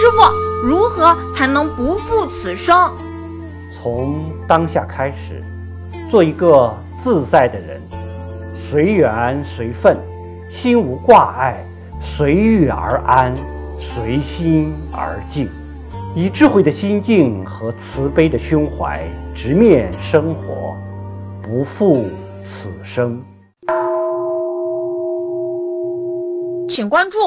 师傅如何才能不负此生？从当下开始做一个自在的人随缘随份心无挂碍随遇而安随心而静以智慧的心境和慈悲的胸怀直面生活不负此生。请关注